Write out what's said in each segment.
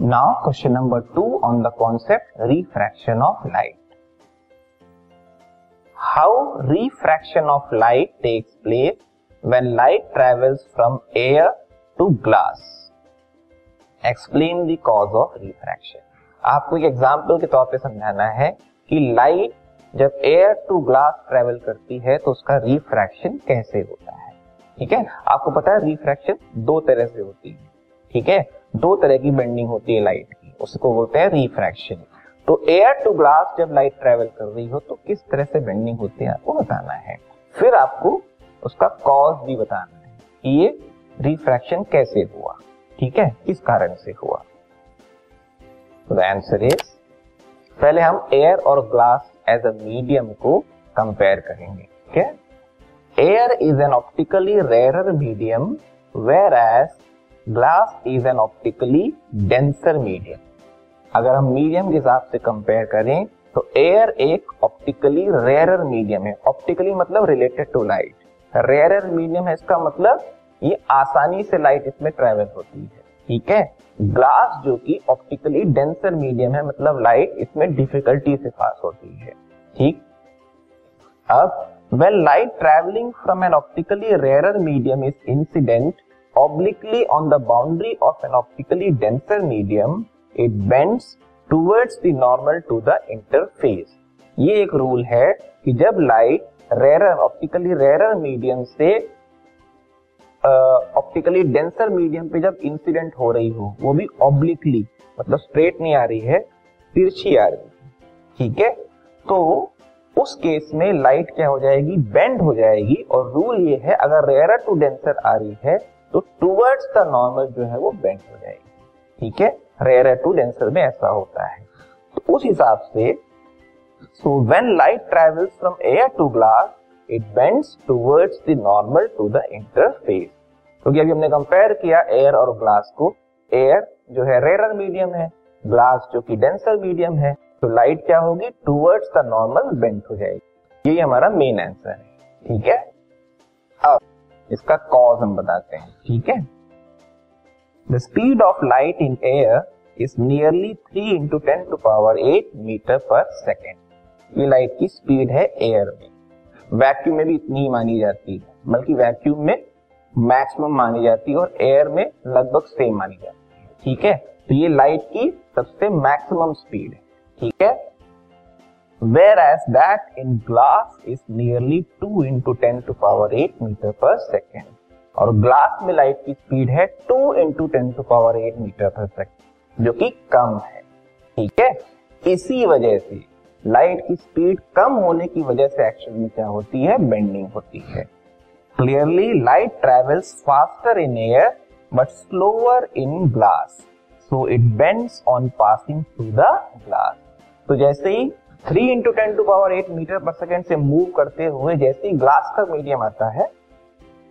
Now question number 2 on the concept refraction of light. How refraction of light takes place when light travels from air to glass. Explain the cause of refraction. आपको एक example के तौर पे समझाना है कि light जब air to glass travel करती है तो उसका रिफ्रैक्शन कैसे होता है ठीक है आपको पता है रिफ्रैक्शन दो तरह से होती है ठीक है? दो तरह की बेंडिंग होती है लाइट की, उसको बोलते हैं रिफ्रैक्शन तो एयर टू ग्लास जब लाइट ट्रेवल कर रही हो तो किस तरह से बेंडिंग होती है आपको बताना है। फिर आपको उसका कॉज भी बताना है कि ये रिफ्रैक्शन कैसे हुआ, ठीक है? किस कारण से हुआ? तो आंसर इज़ पहले हम एयर और ग्लास एज अ मीडियम को कंपेयर करेंगे, ठीक है? Air is an optically rare medium whereas glass is an optically denser medium अगर हम मीडियम के हिसाब से कंपेयर करें तो एयर एक ऑप्टिकली रेयर मीडियम है। ऑप्टिकली मतलब related to light rare medium है, इसका मतलब ये आसानी से लाइट इसमें ट्रेवल होती है। ठीक है? ग्लास जो कि ऑप्टिकली डेंसर मीडियम है मतलब लाइट इसमें डिफिकल्टी से पास होती है। ठीक? अब well light travelling from an optically rare medium is incident obliquely on the boundary of an optically denser medium, it bends towards the normal to the interface. ये एक रूल है कि जब light rarer optically rarer medium से optically denser medium पे जब incident हो रही हो वो भी ऑब्लिकली मतलब स्ट्रेट नहीं आ रही है तिरछी आ रही है। ठीक है? तो उस केस में लाइट क्या हो जाएगी? बेंड हो जाएगी और रूल ये है अगर रेरर टू डेंसर आ रही है तो टूवर्ड्स द नॉर्मल जो है वो बेंड हो जाएगी। ठीक है? रेयर टू डेंसर में ऐसा होता है। तो उस हिसाब से so when light travels from air to glass it bends towards the normal to the interface क्योंकि अभी हमने कंपेयर किया एयर और ग्लास को एयर जो है रेयर मीडियम है ग्लास जो कि डेंसर मीडियम है तो लाइट क्या होगी? टूवर्ड्स द नॉर्मल बेंड हो जाएगी। यही हमारा मेन आंसर है। ठीक है? इसका कॉज हम बताते हैं, ठीक है? The speed of light in air is nearly three into ten to power eight metre per second ये लाइट की स्पीड है एयर में। वैक्यूम में भी इतनी ही मानी जाती है, बल्कि वैक्यूम में मैक्सिमम मानी जाती है और एयर में लगभग सेम मानी जाती है, ठीक है? तो ये लाइट की सबसे मैक्सिमम स्पीड है, ठीक है? Whereas that in glass is nearly 2 into 10 to power 8 metre per second और ग्लास में लाइट की स्पीड है 2 into ten to power 8 metre per second जो कि कम है। ठीक है? इसी वजह से लाइट की स्पीड कम होने की वजह से एक्शन में क्या होती है? बेंडिंग होती है। Clearly light travels faster in air but slower in glass so it bends on passing through the glass तो जैसे ही three into ten to power eight metre per second से मूव करते हुए जैसे ही ग्लास का मीडियम आता है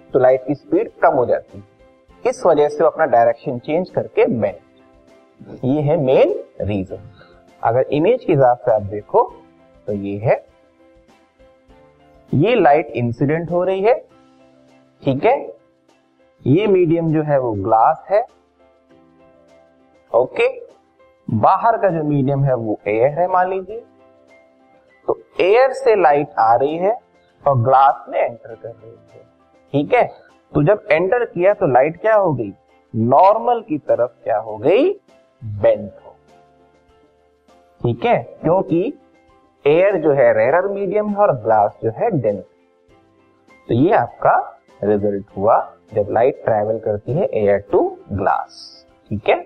तो लाइट की स्पीड कम हो जाती है। इस वजह से वो अपना डायरेक्शन चेंज करके बेंड ये है मेन रीजन अगर इमेज के हिसाब से आप देखो तो ये है। ये लाइट इंसिडेंट हो रही है, ठीक है? ये मीडियम जो है वो ग्लास है ओके बाहर का जो मीडियम है वो एयर है, मान लीजिए। तो एयर से लाइट आ रही है और ग्लास में एंटर कर रही है। ठीक है? तो जब एंटर किया तो लाइट क्या हो गई? नॉर्मल की तरफ़ क्या हो गई? बेंट हो ठीक है? क्योंकि एयर जो है रेरर मीडियम है और ग्लास जो है डेंस तो ये आपका रिज़ल्ट हुआ जब लाइट ट्रेवल करती है एयर टू ग्लास ठीक है?